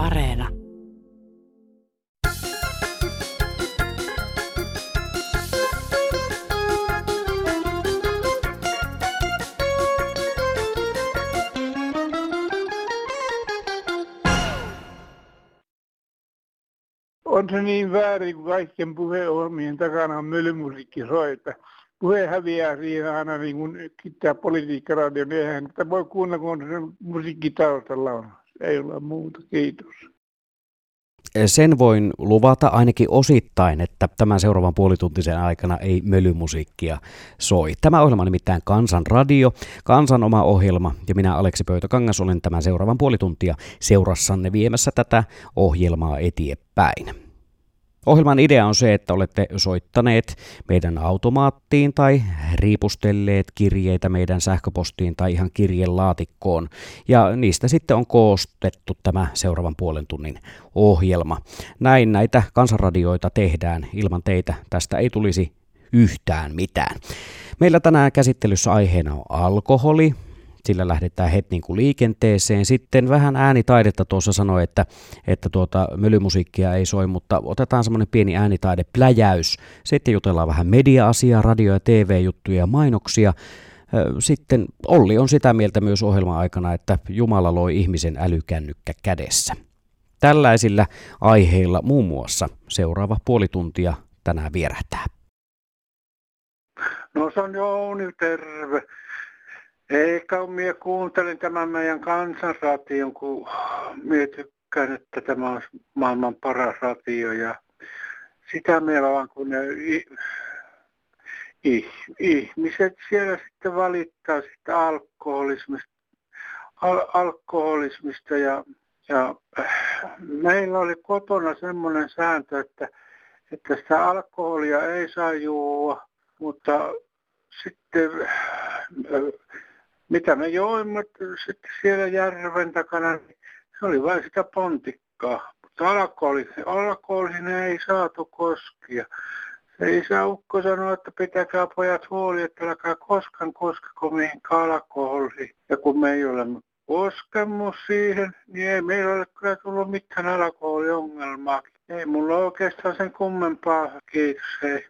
Areena. on se niin väärin, kun kaikkien puheohjelmien takana on mölymusiikki soi, että puhe häviää siinä aina niin kuin tämä politiikkaradio, niin eihän sitä voi kuunnella, kun on se musiikki taustalla on. Ei ole muuta. Kiitos. Sen voin luvata ainakin osittain, että tämän seuraavan puolituntisen aikana ei mölymusiikkia soi. Tämä ohjelma on nimittäin Kansan radio, Kansan oma ohjelma, ja minä Aleksi Pöytökangas olen tämän seuraavan puolituntia seurassanne viemässä tätä ohjelmaa eteenpäin. Ohjelman idea on se, että olette soittaneet meidän automaattiin tai riipustelleet kirjeitä meidän sähköpostiin tai ihan kirjelaatikkoon. Ja niistä sitten on koostettu tämä seuraavan puolen tunnin ohjelma. Näin näitä kansanradioita tehdään. Ilman teitä tästä ei tulisi yhtään mitään. Meillä tänään käsittelyssä aiheena on alkoholi, sillä lähdetään heti niin kuin liikenteeseen. Sitten vähän äänitaidetta tuossa sanoi, että, että tuota, mölymusiikkia ei soi, mutta otetaan semmoinen pieni äänitaidepläjäys. Sitten jutellaan vähän media-asiaa, radio- ja TV-juttuja ja mainoksia. Sitten Olli on sitä mieltä myös ohjelman aikana, että Jumala loi ihmisen älykännykkä kädessä. Tällaisilla aiheilla muun muassa seuraava puoli tuntia tänään vierähtää. No se on Jouni, terve. Eikä minä kuuntelin tämän meidän kansanration, kun minä tykkään, että tämä on maailman paras ratio ja sitä meillä vaan kun ne ihmiset siellä sitten valittaa sitä alkoholismista, al- alkoholismista ja, ja meillä oli kotona semmoinen sääntö, että, että sitä alkoholia ei saa juua, mutta sitten mitä me joimme sitten siellä järven takana, niin se oli vain sitä pontikkaa. Mutta alkoholi, alkoholiin ei saatu koskia. Se isä Ukko sanoi, että pitäkää pojat huoli, että älkää koskaan koskeko mihin alkoholiin. Ja kun me ei ole koskemus siihen, niin ei meillä ole kyllä tullut mitään alkoholiongelmaa. Ei mulla oikeastaan sen kummempaa. Kiitos, hei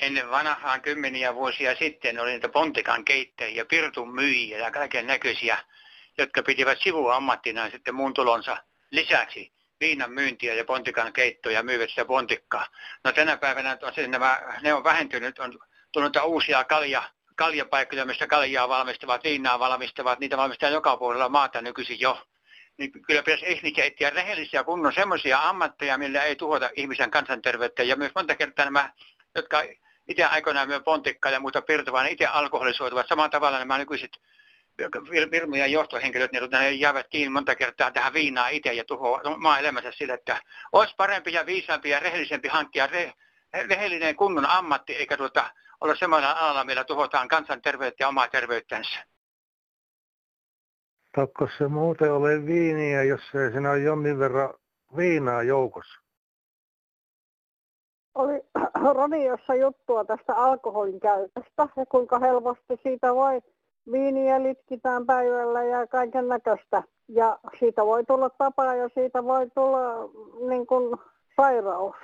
ennen vanhaan kymmeniä vuosia sitten oli niitä pontikan keittäjiä, pirtun myyjiä ja kaiken näköisiä, jotka pitivät sivuammattina sitten muun tulonsa lisäksi viinan myyntiä ja pontikan keittoja ja myyvät sitä pontikkaa. No tänä päivänä tosiaan nämä, ne on vähentynyt, on tullut uusia kalja, kaljapaikkoja, mistä kaljaa valmistavat, viinaa valmistavat, niitä valmistetaan joka puolella maata nykyisin jo. Niin kyllä pitäisi ihmisiä etsiä rehellisiä kunnon semmoisia ammatteja, millä ei tuhota ihmisen kansanterveyttä. Ja myös monta kertaa nämä, jotka itse aikoinaan myö pontikkaa ja muuta pirtovaa, niin itse alkoholisoituvat. Samalla tavalla nämä nykyiset firmojen johtohenkilöt, niin ne jäävät kiinni monta kertaa tähän viinaa itse ja tuhoaa maa elämänsä sillä, että olisi parempi ja viisaampi ja rehellisempi hankkia re, rehellinen kunnon ammatti, eikä tuota, olla semmoinen alalla, millä tuhotaan kansanterveyttä ja omaa terveyttänsä. Tokko se muuten ole viiniä, jos ei siinä ole jonnin verran viinaa joukossa? Oli radiossa juttua tästä alkoholin käytöstä ja kuinka helposti siitä voi viiniä litkitään päivällä ja kaiken näköistä. Ja siitä voi tulla tapa ja siitä voi tulla niin kuin sairaus,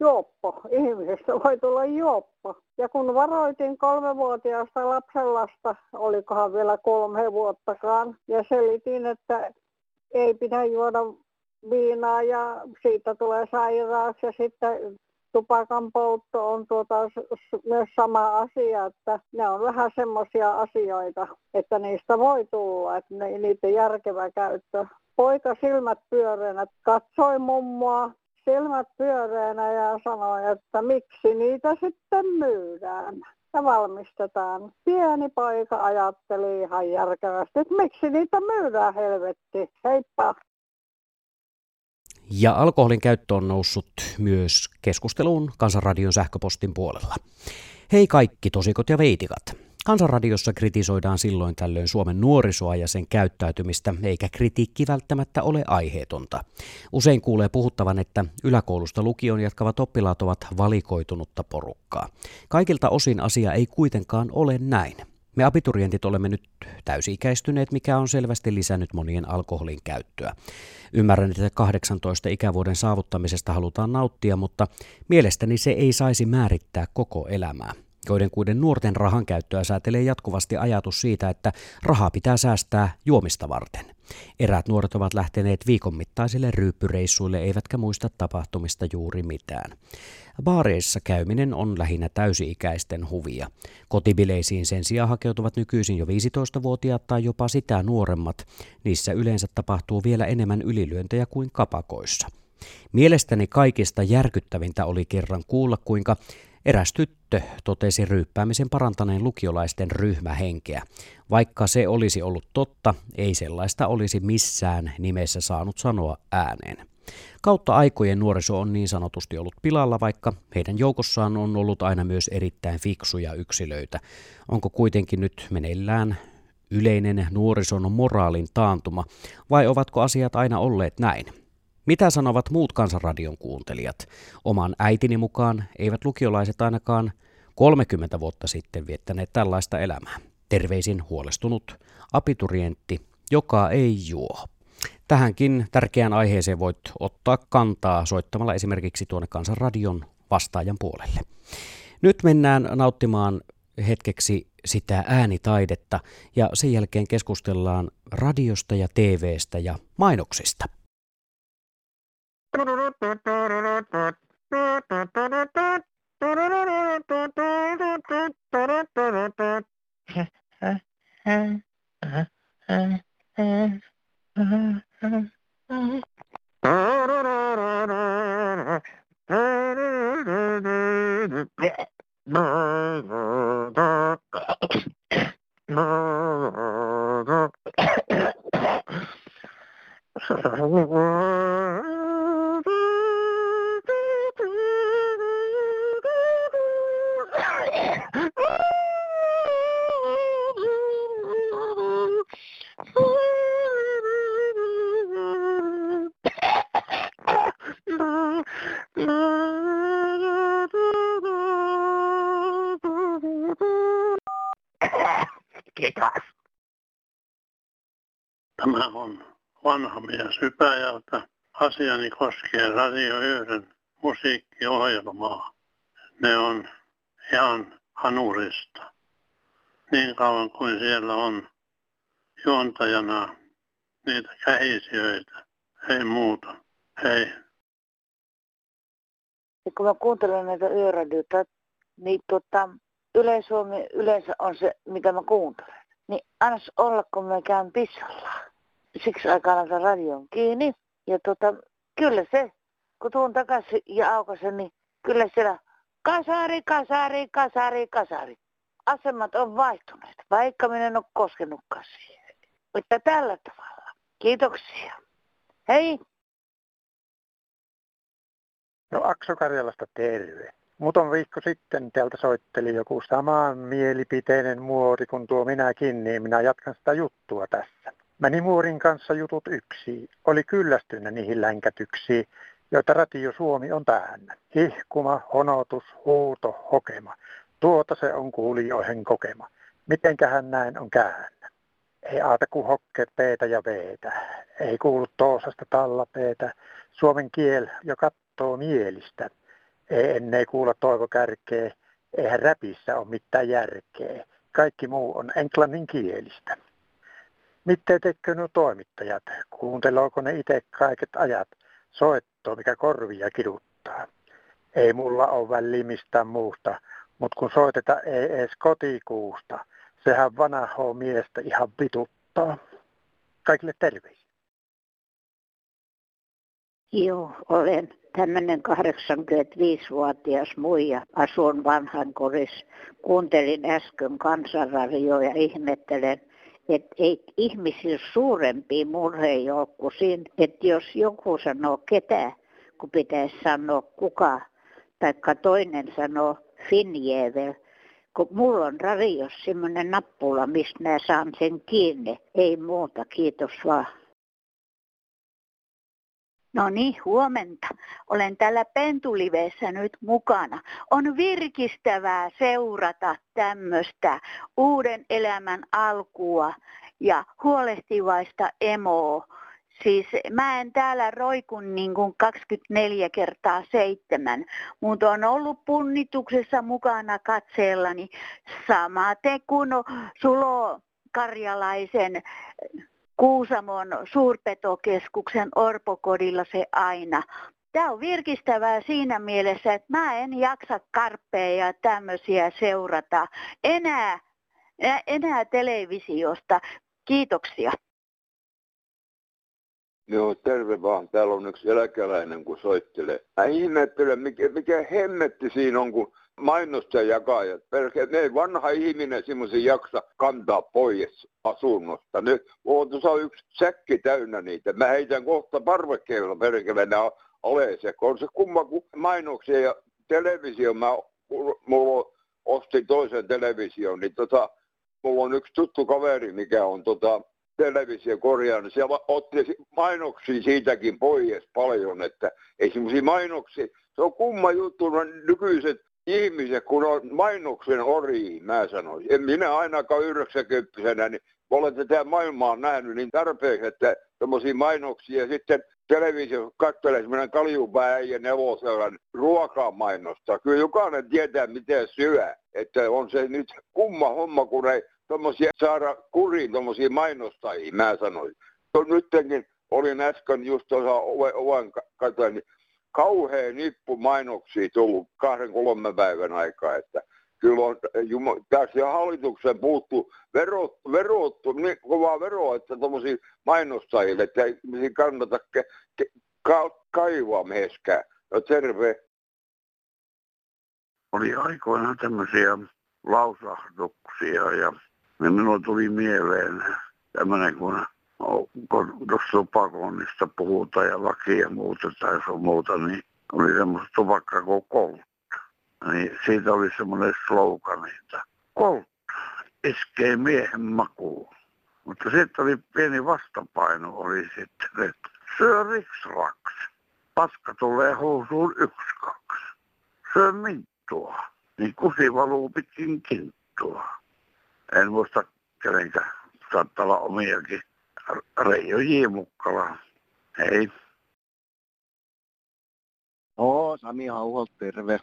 juoppo. Ihmisestä voi tulla juoppo. Ja kun varoitin kolmevuotiaasta lapsenlasta, olikohan vielä kolme vuottakaan, ja selitin, että ei pidä juoda viinaa ja siitä tulee sairaaksi ja sitten tupakan poltto on tuota myös sama asia, että ne on vähän semmoisia asioita, että niistä voi tulla, että ne, niiden järkevä käyttö. Poika silmät pyöreänä katsoi mummoa silmät pyöreänä ja sanoi, että miksi niitä sitten myydään ja valmistetaan. Pieni poika ajatteli ihan järkevästi, että miksi niitä myydään helvetti. Heippa! Ja alkoholin käyttö on noussut myös keskusteluun Kansanradion sähköpostin puolella. Hei kaikki tosikot ja veitikat. Kansanradiossa kritisoidaan silloin tällöin Suomen nuorisoa ja sen käyttäytymistä, eikä kritiikki välttämättä ole aiheetonta. Usein kuulee puhuttavan, että yläkoulusta lukion jatkavat oppilaat ovat valikoitunutta porukkaa. Kaikilta osin asia ei kuitenkaan ole näin. Me abiturientit olemme nyt täysi-ikäistyneet, mikä on selvästi lisännyt monien alkoholin käyttöä. Ymmärrän, että 18 ikävuoden saavuttamisesta halutaan nauttia, mutta mielestäni se ei saisi määrittää koko elämää. Joidenkuiden nuorten rahan käyttöä säätelee jatkuvasti ajatus siitä, että rahaa pitää säästää juomista varten. Eräät nuoret ovat lähteneet viikon mittaisille ryyppyreissuille eivätkä muista tapahtumista juuri mitään. Baareissa käyminen on lähinnä täysi-ikäisten huvia. Kotibileisiin sen sijaan hakeutuvat nykyisin jo 15-vuotiaat tai jopa sitä nuoremmat. Niissä yleensä tapahtuu vielä enemmän ylilyöntejä kuin kapakoissa. Mielestäni kaikista järkyttävintä oli kerran kuulla, kuinka Eräs tyttö totesi ryyppäämisen parantaneen lukiolaisten ryhmähenkeä. Vaikka se olisi ollut totta, ei sellaista olisi missään nimessä saanut sanoa ääneen. Kautta aikojen nuoriso on niin sanotusti ollut pilalla, vaikka heidän joukossaan on ollut aina myös erittäin fiksuja yksilöitä. Onko kuitenkin nyt meneillään yleinen nuorison moraalin taantuma, vai ovatko asiat aina olleet näin? Mitä sanovat muut kansanradion kuuntelijat? Oman äitini mukaan eivät lukiolaiset ainakaan 30 vuotta sitten viettäneet tällaista elämää. Terveisin huolestunut abiturientti, joka ei juo. Tähänkin tärkeään aiheeseen voit ottaa kantaa soittamalla esimerkiksi tuonne Kansanradion vastaajan puolelle. Nyt mennään nauttimaan hetkeksi sitä äänitaidetta ja sen jälkeen keskustellaan radiosta ja TVstä ja mainoksista. Tämä Uh-huh. Hypäjältä. Asiani koskee Radio 1 musiikkiohjelmaa. Ne on ihan hanurista. Niin kauan kuin siellä on juontajana niitä kähisijöitä. Ei muuta. Hei. Ja kun mä kuuntelen näitä yöradioita, niin tota, Yle-Suomi yleensä on se, mitä mä kuuntelen. Niin annas olla, kun mä käyn pissalla. Siksi aikaa laita radion kiinni. Ja tota, kyllä se, kun tuun takaisin ja aukasen, niin kyllä siellä kasari, kasari, kasari, kasari. Asemat on vaihtuneet, vaikka minä en ole koskenutkaan siihen. Että tällä tavalla. Kiitoksia. Hei! No Akso Karjalasta terve. Muutaman viikko sitten täältä soitteli joku samaan mielipiteinen muori kuin tuo minäkin, niin minä jatkan sitä juttua tässä. Meni muorin kanssa jutut yksi. Oli kyllästynyt niihin länkätyksiin, joita Radio Suomi on täynnä. Hihkuma, honotus, huuto, hokema. Tuota se on kuulijoihin kokema. Mitenkähän näin on käännä? Ei aata kuin hokkeet peetä ja veetä. Ei kuulu toosasta tallapeetä. Suomen kiel jo kattoo mielistä. Ei ennen kuulla toivokärkeä. Eihän räpissä ole mitään järkeä. Kaikki muu on englannin kielistä. Mitä tekee nuo toimittajat? Kuunteleeko ne itse kaiket ajat? Soittoa, mikä korvia kiduttaa. Ei mulla ole väliä mistään muusta, mutta kun soiteta ei edes kotikuusta, sehän vanhaa miestä ihan vituttaa. Kaikille terveisiä. Joo, olen tämmöinen 85-vuotias muija. Asun vanhan koris. Kuuntelin äsken kansanradioa ja ihmettelen, että ei ihmisillä suurempi murhe ole kuin siinä, että jos joku sanoo ketä, kun pitäisi sanoa kuka, taikka toinen sanoo Finjevel, kun mulla on radios semmoinen nappula, mistä mä saan sen kiinni. Ei muuta, kiitos vaan. No niin, huomenta. Olen täällä Pentulivessä nyt mukana. On virkistävää seurata tämmöistä uuden elämän alkua ja huolehtivaista emoa. Siis mä en täällä roikun niin kuin 24 kertaa seitsemän, mutta on ollut punnituksessa mukana katseellani samaten kuin Sulo Karjalaisen Kuusamon suurpetokeskuksen orpokodilla se aina. Tämä on virkistävää siinä mielessä, että mä en jaksa karppeja ja tämmöisiä seurata enää, enää televisiosta. Kiitoksia. Joo, terve vaan. Täällä on yksi eläkeläinen, kun soittelee. Mä ihmettelen, mikä, mikä hemmetti siinä on, kun mainosta jakajat. Pelkä, ne vanha ihminen semmoisen jaksa kantaa pois asunnosta. Nyt on tuossa yksi säkki täynnä niitä. Mä heitän kohta parvekkeella perkelenä alas. On se kumma kuin mainoksia ja televisio. Mä, mulla ostin toisen television, niin tota, mulla on yksi tuttu kaveri, mikä on tota, televisio korjaan, niin siellä otti mainoksia siitäkin pois paljon, että ei semmoisia mainoksia, se on kumma juttu, no nykyiset ihmiset, kun on mainoksen ori, mä sanoisin. En minä ainakaan 90 niin olen tätä maailmaa nähnyt niin tarpeeksi, että tämmöisiä mainoksia sitten televisio katselee semmoinen kaljupää ja nevosella ruokaa mainostaa. Kyllä jokainen tietää, miten syö. Että on se nyt kumma homma, kun ei tuommoisia saada kuriin tuommoisia mainostajia, mä sanoin. Nytkin olin äsken just tuossa oven katoin, niin kauhean nippu mainoksia tullut kahden kolmen päivän aikaa, että kyllä on, tässä hallituksen puuttu verot, verottu, niin kovaa veroa, että tuommoisia mainostajille, että ei kannata ke, ke, ka, kaivaa meheskään. No terve. Oli aikoinaan tämmöisiä lausahduksia ja ja minulla tuli mieleen tämmöinen, kun, kun tuossa tupakonnista puhutaan ja lakia muutetaan ja muuta, niin oli semmoista tupakkaa kuin Colt. Niin siitä oli semmoinen slogan, että Colt iskee miehen makuun. Mutta sitten oli pieni vastapaino, oli sitten, että syö riksraks. Paska tulee housuun yksi, kaksi. Syö minttua, niin kusi valuu pitkin kinttua en muista kenenkä, saattaa olla omiakin. Reijo J. Mukkala. Hei. Oo, Sami Hauholt, terve.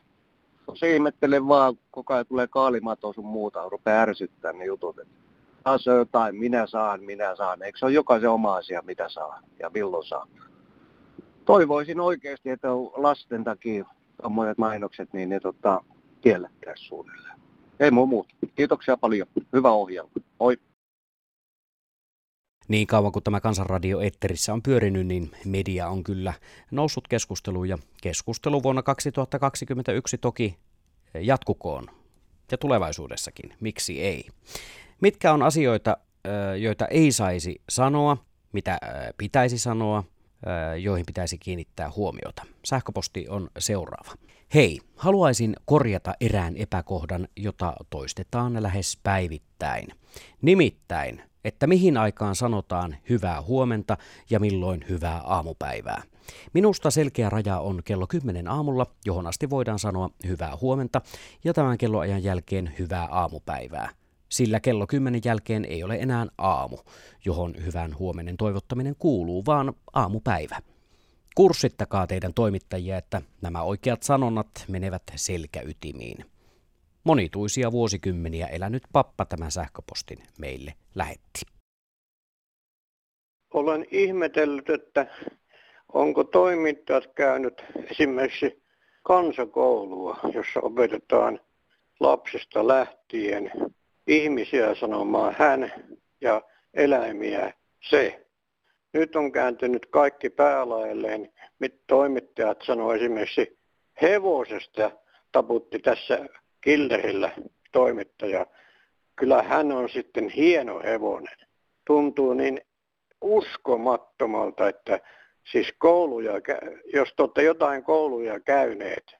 Se ihmettelen vaan, koko ajan tulee kaalimato sun muuta, rupeaa ärsyttää ne jutut. Taas jotain, minä saan, minä saan. Eikö se ole jokaisen oma asia, mitä saa ja milloin saa? Toivoisin oikeasti, että lasten takia monet mainokset, niin ne tota, kiellettäisiin suunnilleen. Ei muu muuta. Kiitoksia paljon. Hyvä ohjelma. Oi. Niin kauan kuin tämä Kansanradio Etterissä on pyörinyt, niin media on kyllä noussut keskusteluun ja keskustelu vuonna 2021 toki jatkukoon ja tulevaisuudessakin. Miksi ei? Mitkä on asioita, joita ei saisi sanoa, mitä pitäisi sanoa, joihin pitäisi kiinnittää huomiota? Sähköposti on seuraava. Hei, haluaisin korjata erään epäkohdan, jota toistetaan lähes päivittäin. Nimittäin, että mihin aikaan sanotaan hyvää huomenta ja milloin hyvää aamupäivää. Minusta selkeä raja on kello 10 aamulla, johon asti voidaan sanoa hyvää huomenta, ja tämän kelloajan jälkeen hyvää aamupäivää. Sillä kello 10 jälkeen ei ole enää aamu, johon hyvän huomenen toivottaminen kuuluu, vaan aamupäivä. Kurssittakaa teidän toimittajia, että nämä oikeat sanonnat menevät selkäytimiin. Monituisia vuosikymmeniä elänyt pappa tämän sähköpostin meille lähetti. Olen ihmetellyt, että onko toimittajat käynyt esimerkiksi kansakoulua, jossa opetetaan lapsista lähtien ihmisiä sanomaan hän ja eläimiä se nyt on kääntynyt kaikki päälailleen. Mit toimittajat sanoo esimerkiksi hevosesta taputti tässä killerillä toimittaja. Kyllä hän on sitten hieno hevonen. Tuntuu niin uskomattomalta, että siis kouluja, jos te olette jotain kouluja käyneet,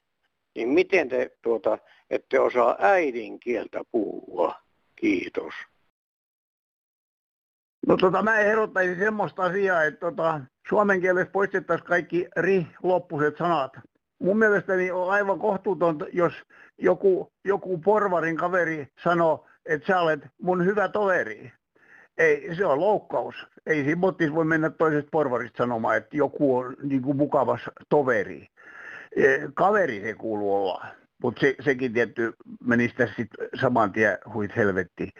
niin miten te tuota, ette osaa äidinkieltä puhua? Kiitos. No tota, mä ehdottaisin semmoista asiaa, että tota, suomen kielessä poistettaisiin kaikki ri-loppuiset sanat. Mun mielestäni on aivan kohtuutonta, jos joku, joku porvarin kaveri sanoo, että sä olet mun hyvä toveri. Ei, se on loukkaus. Ei siinä voi mennä toisesta porvarista sanomaan, että joku on niin kuin mukavas toveri. E, kaveri se kuuluu olla. Mutta se, sekin tietty menisi tässä sit saman tien huit helvetti.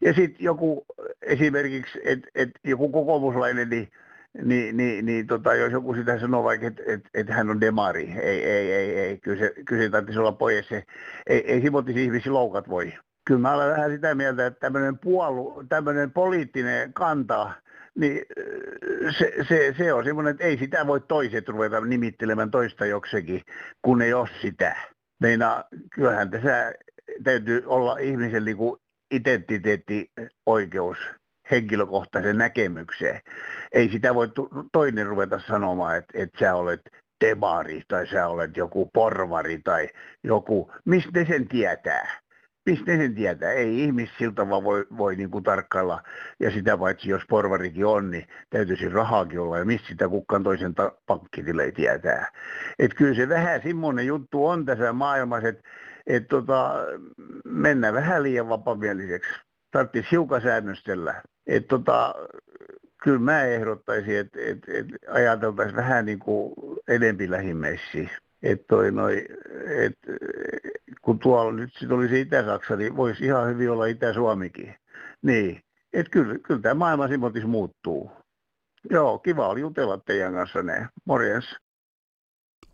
Ja sitten joku esimerkiksi, että et joku kokoomuslainen, niin niin, niin, niin tota, jos joku sitä sanoo vaikka, että et, et hän on demari, ei, ei, ei, ei kyllä se, kyllä se tarvitsisi olla pois, se, ei, ei simotisi ihmisiä loukat voi. Kyllä mä olen vähän sitä mieltä, että tämmöinen puolu, tämmöinen poliittinen kanta, niin se, se, se on semmoinen, että ei sitä voi toiset ruveta nimittelemään toista joksekin, kun ei ole sitä. Meina, kyllähän tässä täytyy olla ihmisen niin identiteettioikeus henkilökohtaisen näkemykseen. Ei sitä voi toinen ruveta sanomaan, että, että sä olet demari tai sä olet joku porvari tai joku, mistä sen tietää? Mistä sen tietää? Ei ihmis siltä vaan voi, voi niin kuin tarkkailla. Ja sitä paitsi, jos porvarikin on, niin täytyisi rahaakin olla. Ja mistä sitä kukaan toisen ta- ei tietää. Että kyllä se vähän semmoinen juttu on tässä maailmassa, että et tota, mennään vähän liian vapamieliseksi. Tarvitsisi hiukan säännöstellä. Et tota, kyllä mä ehdottaisin, että et, et ajateltaisiin vähän niin kuin enempi lähimeissiä. Et toi noi, et, kun tuolla nyt sit olisi Itä-Saksa, niin voisi ihan hyvin olla Itä-Suomikin. Niin, että kyllä, kyllä tämä maailma simmotis muuttuu. Joo, kiva oli jutella teidän kanssa ne. Morjens.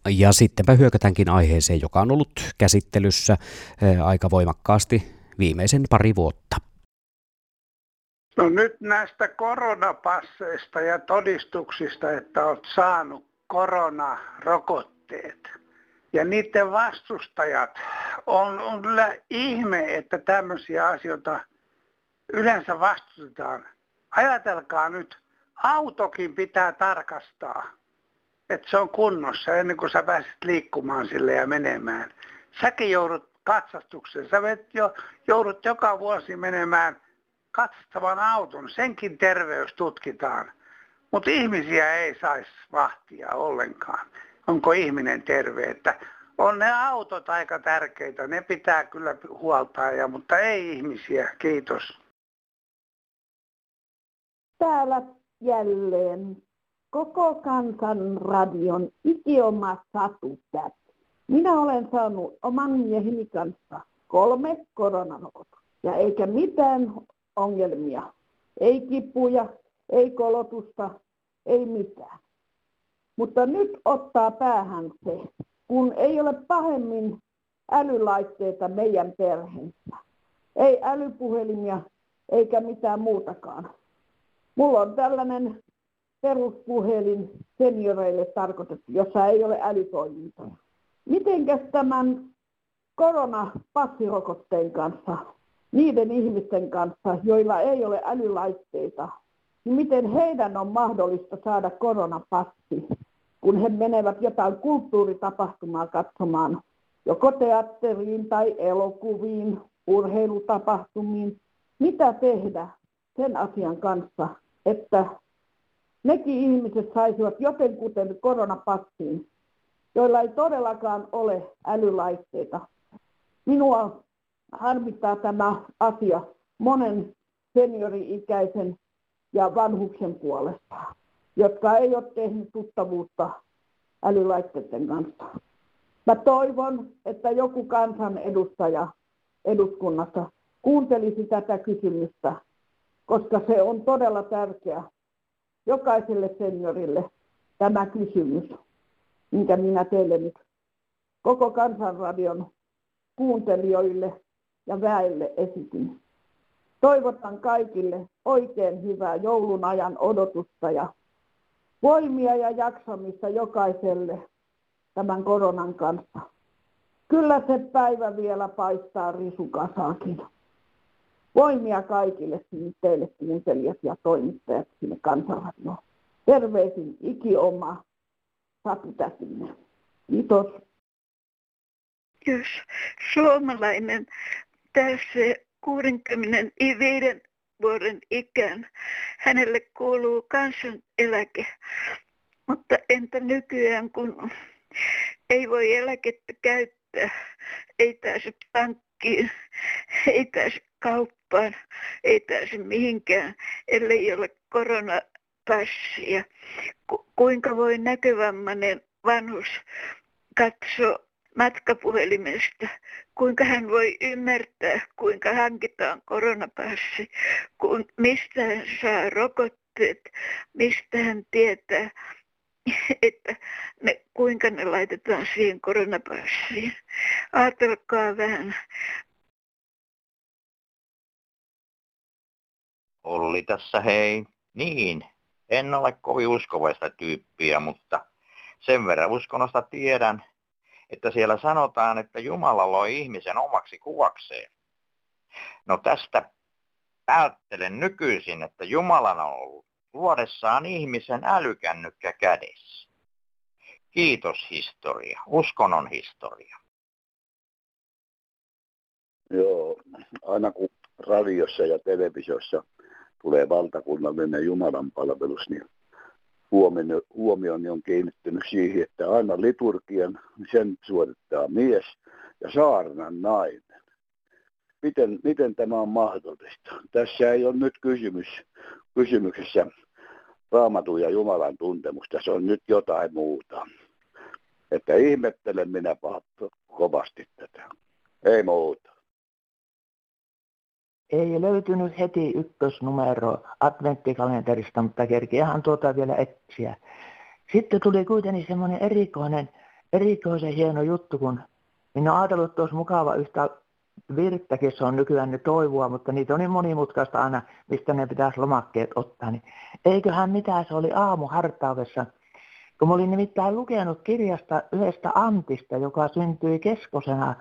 Ja sittenpä hyökätäänkin aiheeseen, joka on ollut käsittelyssä aika voimakkaasti viimeisen pari vuotta. No nyt näistä koronapasseista ja todistuksista, että olet saanut koronarokotteet. Ja niiden vastustajat on, on kyllä ihme, että tämmöisiä asioita yleensä vastustetaan. Ajatelkaa nyt, autokin pitää tarkastaa, että se on kunnossa ennen kuin sä pääset liikkumaan sille ja menemään. Säkin joudut katsastukseen. Sä jo, joudut joka vuosi menemään katsottavan auton, senkin terveys tutkitaan. Mutta ihmisiä ei saisi vahtia ollenkaan. Onko ihminen terve? Että on ne autot aika tärkeitä, ne pitää kyllä huoltaa, ja, mutta ei ihmisiä. Kiitos. Täällä jälleen koko kansan radion ikioma satutät. Minä olen saanut oman mieheni kanssa kolme koronarokotusta. Ja eikä mitään ongelmia. Ei kipuja, ei kolotusta, ei mitään. Mutta nyt ottaa päähän se, kun ei ole pahemmin älylaitteita meidän perheessä. Ei älypuhelimia eikä mitään muutakaan. Mulla on tällainen peruspuhelin senioreille tarkoitettu, jossa ei ole älytoimintoja. Mitenkäs tämän koronapassirokotteen kanssa niiden ihmisten kanssa, joilla ei ole älylaitteita, niin miten heidän on mahdollista saada koronapassi, kun he menevät jotain kulttuuritapahtumaa katsomaan, joko teatteriin tai elokuviin, urheilutapahtumiin. Mitä tehdä sen asian kanssa, että nekin ihmiset saisivat jotenkuten koronapassiin, joilla ei todellakaan ole älylaitteita. Minua harmittaa tämä asia monen seniori-ikäisen ja vanhuksen puolesta, jotka ei ole tehnyt tuttavuutta älylaitteiden kanssa. Mä toivon, että joku kansanedustaja eduskunnassa kuuntelisi tätä kysymystä, koska se on todella tärkeä jokaiselle seniorille tämä kysymys, minkä minä teille nyt koko kansanradion kuuntelijoille ja väelle esitin. Toivotan kaikille oikein hyvää joulun ajan odotusta ja voimia ja jaksamista jokaiselle tämän koronan kanssa. Kyllä se päivä vielä paistaa risukasaakin. Voimia kaikille sinne teille kuuntelijat ja toimittajat sinne kansanradioon. Terveisin ikioma Satu Tätinen. Kiitos. Jos suomalainen tässä 65 vuoden ikään. Hänelle kuuluu kansaneläke. Mutta entä nykyään, kun ei voi eläkettä käyttää, ei pääse pankkiin, ei pääse kauppaan, ei pääse mihinkään, ellei ole koronapassia. Ku- kuinka voi näkövammainen vanhus katsoa matkapuhelimesta, kuinka hän voi ymmärtää, kuinka hankitaan koronapassi, kun, mistä hän saa rokotteet, mistä hän tietää, että ne, kuinka ne laitetaan siihen koronapassiin. Ajatelkaa vähän. Olli tässä hei. Niin, en ole kovin uskovaista tyyppiä, mutta sen verran uskonnosta tiedän, että siellä sanotaan, että Jumala loi ihmisen omaksi kuvakseen. No tästä päättelen nykyisin, että Jumalan on ollut luodessaan ihmisen älykännykkä kädessä. Kiitos historia, uskonnon historia. Joo, aina kun radiossa ja televisiossa tulee valtakunnallinen Jumalan palvelus, niin huomio, huomioni on kiinnittynyt siihen, että aina liturgian sen suorittaa mies ja saarnan nainen. Miten, miten tämä on mahdollista? Tässä ei ole nyt kysymys, kysymyksessä raamatun ja Jumalan tuntemus. Tässä on nyt jotain muuta. Että ihmettelen minä kovasti tätä. Ei muuta ei löytynyt heti ykkösnumero adventtikalenterista, mutta kerkiähän tuota vielä etsiä. Sitten tuli kuitenkin semmoinen erikoinen, erikoisen hieno juttu, kun minä olen ajatellut, että olisi mukava yhtä virttäkin, se on nykyään ne toivoa, mutta niitä on niin monimutkaista aina, mistä ne pitäisi lomakkeet ottaa. Niin eiköhän mitään, se oli aamu hartaudessa. Kun olin nimittäin lukenut kirjasta yhdestä Antista, joka syntyi keskosena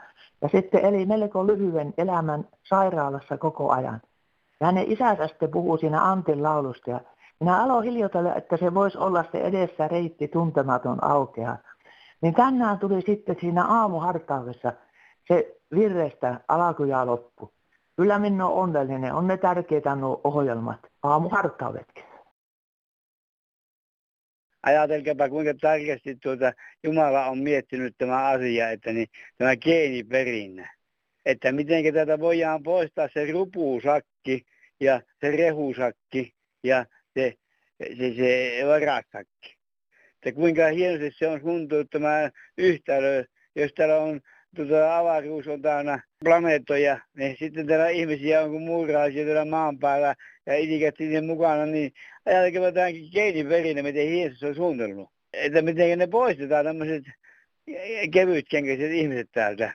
ja sitten eli melko lyhyen elämän sairaalassa koko ajan. Ja hänen isänsä sitten puhuu siinä Antin laulusta ja minä aloin hiljotella, että se voisi olla se edessä reitti tuntematon aukea. Niin tänään tuli sitten siinä aamuhartaudessa se virrestä alku ja loppu. Kyllä minä olen onnellinen, on ne tärkeitä nuo ohjelmat, aamuhartaudetkin ajatelkaapa kuinka tarkasti tuota Jumala on miettinyt tämä asia, että niin, tämä geeniperinnä. Että miten tätä voidaan poistaa se rupuusakki ja se rehusakki ja se, se, se varasakki. Että kuinka hienosti se on suunniteltu tämä yhtälö, jos täällä on tuota, avaruus on täynnä planeettoja, niin sitten täällä ihmisiä on kuin muuraisia täällä maan päällä ja itikat sinne mukana, niin ajatelkaa tämänkin geeniverinä, miten hienosti se on suunnitellut. Että miten ne poistetaan tämmöiset kevytkenkäiset ihmiset täältä,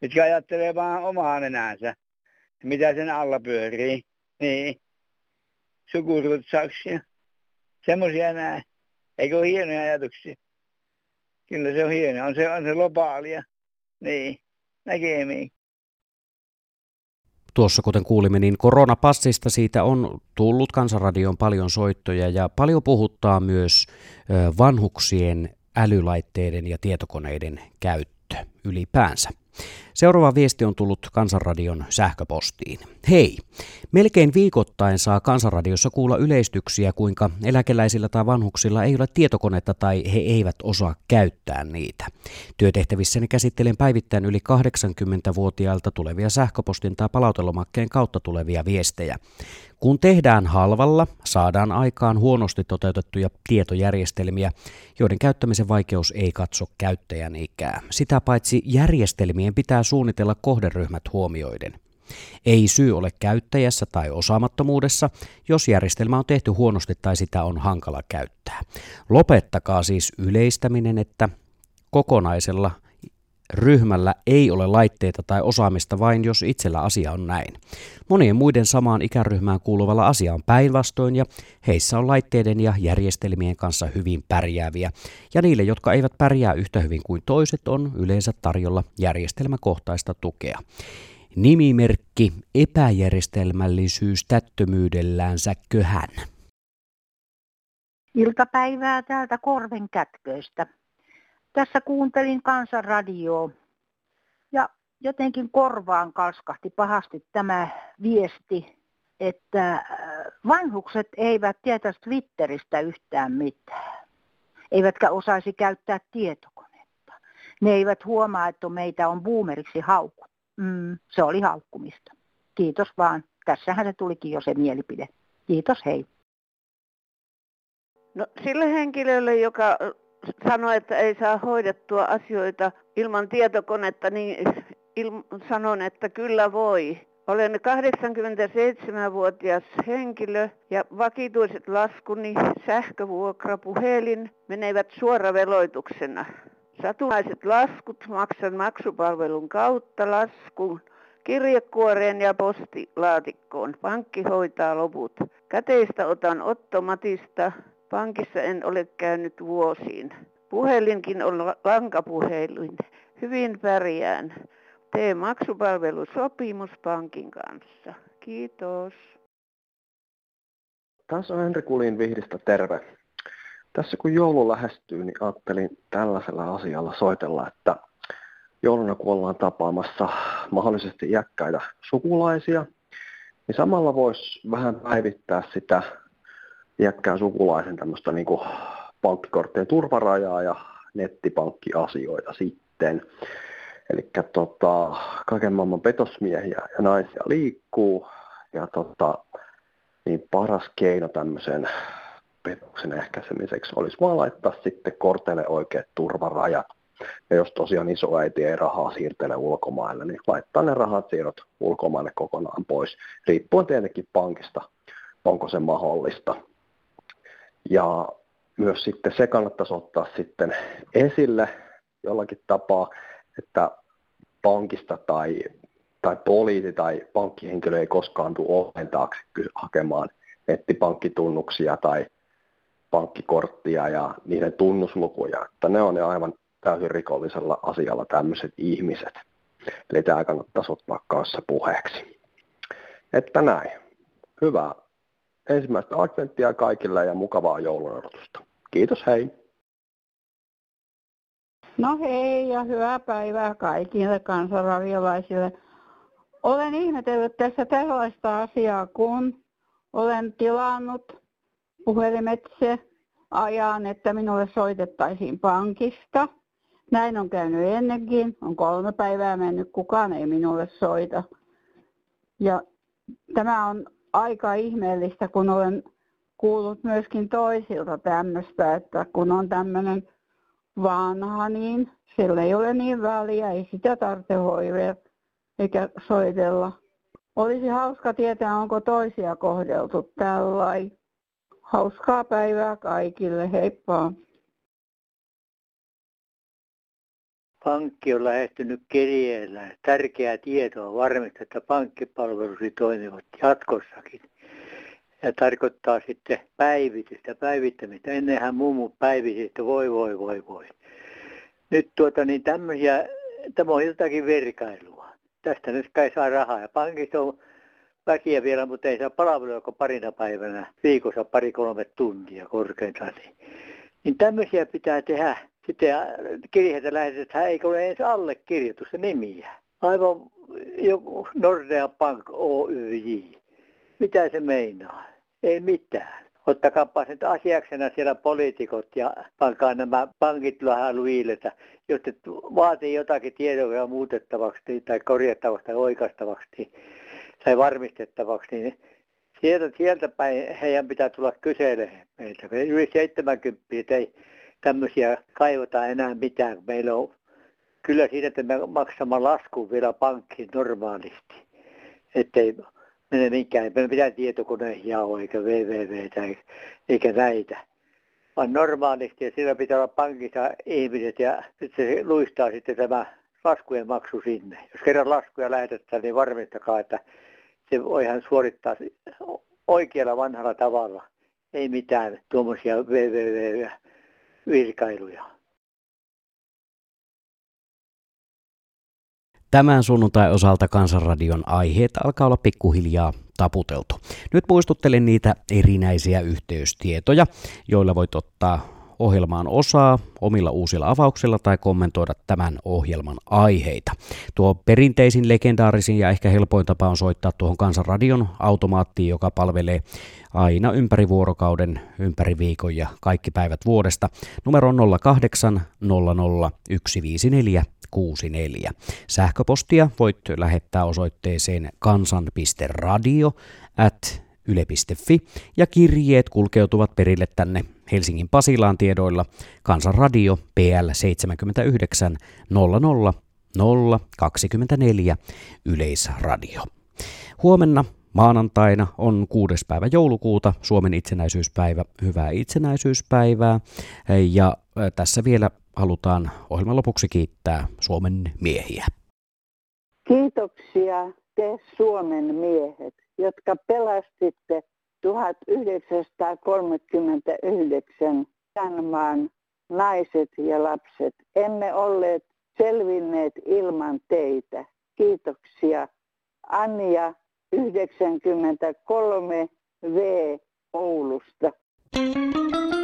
mitkä ajattelee vaan omaa nenänsä, mitä sen alla pyörii. Niin, sukurutsauksia, semmoisia näin. Eikö ole hienoja ajatuksia? Kyllä se on hieno, on se, on se globaalia. Niin, näkemiin. Tuossa kuten kuulimme, niin koronapassista siitä on tullut Kansanradioon paljon soittoja ja paljon puhuttaa myös vanhuksien älylaitteiden ja tietokoneiden käyttö ylipäänsä. Seuraava viesti on tullut Kansanradion sähköpostiin. Hei! Melkein viikoittain saa Kansanradiossa kuulla yleistyksiä, kuinka eläkeläisillä tai vanhuksilla ei ole tietokonetta tai he eivät osaa käyttää niitä. Työtehtävissäni käsittelen päivittäin yli 80-vuotiailta tulevia sähköpostin tai palautelomakkeen kautta tulevia viestejä. Kun tehdään halvalla, saadaan aikaan huonosti toteutettuja tietojärjestelmiä, joiden käyttämisen vaikeus ei katso käyttäjän ikää. Sitä paitsi järjestelmien pitää suunnitella kohderyhmät huomioiden. Ei syy ole käyttäjässä tai osaamattomuudessa, jos järjestelmä on tehty huonosti tai sitä on hankala käyttää. Lopettakaa siis yleistäminen, että kokonaisella ryhmällä ei ole laitteita tai osaamista vain, jos itsellä asia on näin. Monien muiden samaan ikäryhmään kuuluvalla asia on päinvastoin ja heissä on laitteiden ja järjestelmien kanssa hyvin pärjääviä. Ja niille, jotka eivät pärjää yhtä hyvin kuin toiset, on yleensä tarjolla järjestelmäkohtaista tukea. Nimimerkki epäjärjestelmällisyys tättömyydelläänsä köhän. Iltapäivää täältä Korven kätköistä tässä kuuntelin kansanradioa ja jotenkin korvaan kalskahti pahasti tämä viesti, että äh, vanhukset eivät tietäisi Twitteristä yhtään mitään, eivätkä osaisi käyttää tietokonetta. Ne eivät huomaa, että meitä on boomeriksi haukku. Mm, se oli haukkumista. Kiitos vaan. Tässähän se tulikin jo se mielipide. Kiitos, hei. No sille henkilölle, joka sanoi, että ei saa hoidettua asioita ilman tietokonetta, niin il- sanon, että kyllä voi. Olen 87-vuotias henkilö ja vakituiset laskuni, sähkövuokra, puhelin menevät suoraveloituksena. Satunnaiset laskut maksan maksupalvelun kautta laskun kirjekuoreen ja postilaatikkoon. Pankki hoitaa loput. Käteistä otan ottomatista. Pankissa en ole käynyt vuosiin. Puhelinkin on lankapuhelin. Hyvin pärjään. Tee maksupalvelusopimus pankin kanssa. Kiitos. Tässä on Henri Kulin Vihdistä terve. Tässä kun joulu lähestyy, niin ajattelin tällaisella asialla soitella, että jouluna kun ollaan tapaamassa mahdollisesti iäkkäitä sukulaisia, niin samalla voisi vähän päivittää sitä iäkkään sukulaisen tämmöistä niin pankkikorttien turvarajaa ja nettipankkiasioita sitten. Eli tota, kaiken maailman petosmiehiä ja naisia liikkuu ja tota, niin paras keino tämmöisen petoksen ehkäisemiseksi olisi vaan laittaa sitten korteille oikeat turvarajat. Ja jos tosiaan iso äiti ei rahaa siirtele ulkomaille, niin laittaa ne rahat siirrot ulkomaille kokonaan pois, riippuen tietenkin pankista, onko se mahdollista. Ja myös sitten se kannattaisi ottaa sitten esille jollakin tapaa, että pankista tai, tai poliisi tai pankkihenkilö ei koskaan tule oven taakse hakemaan nettipankkitunnuksia tai pankkikorttia ja niiden tunnuslukuja. Että ne on jo aivan täysin rikollisella asialla tämmöiset ihmiset. Eli tämä kannattaisi ottaa kanssa puheeksi. Että näin. Hyvää ensimmäistä adventtia kaikille ja mukavaa joulun Kiitos, hei! No hei ja hyvää päivää kaikille kansanraviolaisille. Olen ihmetellyt tässä tällaista asiaa, kun olen tilannut puhelimitse ajan, että minulle soitettaisiin pankista. Näin on käynyt ennenkin. On kolme päivää mennyt, kukaan ei minulle soita. Ja tämä on aika ihmeellistä, kun olen kuullut myöskin toisilta tämmöistä, että kun on tämmöinen vanha, niin sillä ei ole niin väliä, ei sitä tarvitse hoivia eikä soitella. Olisi hauska tietää, onko toisia kohdeltu tällainen. Hauskaa päivää kaikille, heippa! Pankki on lähestynyt kirjeellä. Tärkeää tietoa varmistaa, että pankkipalvelusi toimivat jatkossakin. Ja tarkoittaa sitten päivitystä, päivittämistä. Ennenhän mummu päivitti, että voi voi voi voi. Nyt tuota niin tämmöisiä, tämä on jotakin verkailua. Tästä nyt kai saa rahaa. Ja pankissa on väkiä vielä, mutta ei saa palvelua kuin parina päivänä viikossa pari-kolme tuntia korkeintaan. Niin, niin tämmöisiä pitää tehdä. Sitten kirjeitä lähetetään, eikö ole edes allekirjoitusta nimiä. Aivan joku Nordea Bank Oyj. Mitä se meinaa? Ei mitään. Ottakaapa nyt asiaksena siellä poliitikot ja pankaa nämä pankit vähän luiletä. Jos te vaatii jotakin tietoja muutettavaksi tai korjattavaksi tai oikastavaksi, niin tai varmistettavaksi, niin sieltä, sieltä päin heidän pitää tulla kyselemään meiltä. Me yli 70 ei tämmöisiä kaivata enää mitään. Meillä on kyllä siitä, että me maksamme laskun vielä pankkiin normaalisti. Ettei mene minkään, ei mitään tietokoneen jao eikä www eikä näitä. Vaan normaalisti ja siellä pitää olla pankissa ihmiset ja sitten se luistaa sitten tämä laskujen maksu sinne. Jos kerran laskuja lähetetään, niin varmistakaa, että se voi hän suorittaa oikealla vanhalla tavalla. Ei mitään tuommoisia www-virkailuja. Tämän sunnuntai osalta Kansanradion aiheet alkaa olla pikkuhiljaa taputeltu. Nyt muistuttelen niitä erinäisiä yhteystietoja, joilla voit ottaa ohjelmaan osaa omilla uusilla avauksilla tai kommentoida tämän ohjelman aiheita. Tuo perinteisin, legendaarisin ja ehkä helpoin tapa on soittaa tuohon Kansanradion automaattiin, joka palvelee aina ympäri vuorokauden, ympäri viikon ja kaikki päivät vuodesta. Numero on 08 00 154 64. Sähköpostia voit lähettää osoitteeseen kansan.radio at yle.fi ja kirjeet kulkeutuvat perille tänne Helsingin Pasilaan tiedoilla Kansanradio PL 79 00 024 Yleisradio. Huomenna maanantaina on 6. päivä joulukuuta, Suomen itsenäisyyspäivä, hyvää itsenäisyyspäivää. Ja tässä vielä halutaan ohjelman lopuksi kiittää Suomen miehiä. Kiitoksia te Suomen miehet, jotka pelastitte 1939 tämän maan naiset ja lapset. Emme olleet selvinneet ilman teitä. Kiitoksia. Anja 93 V Oulusta. thank you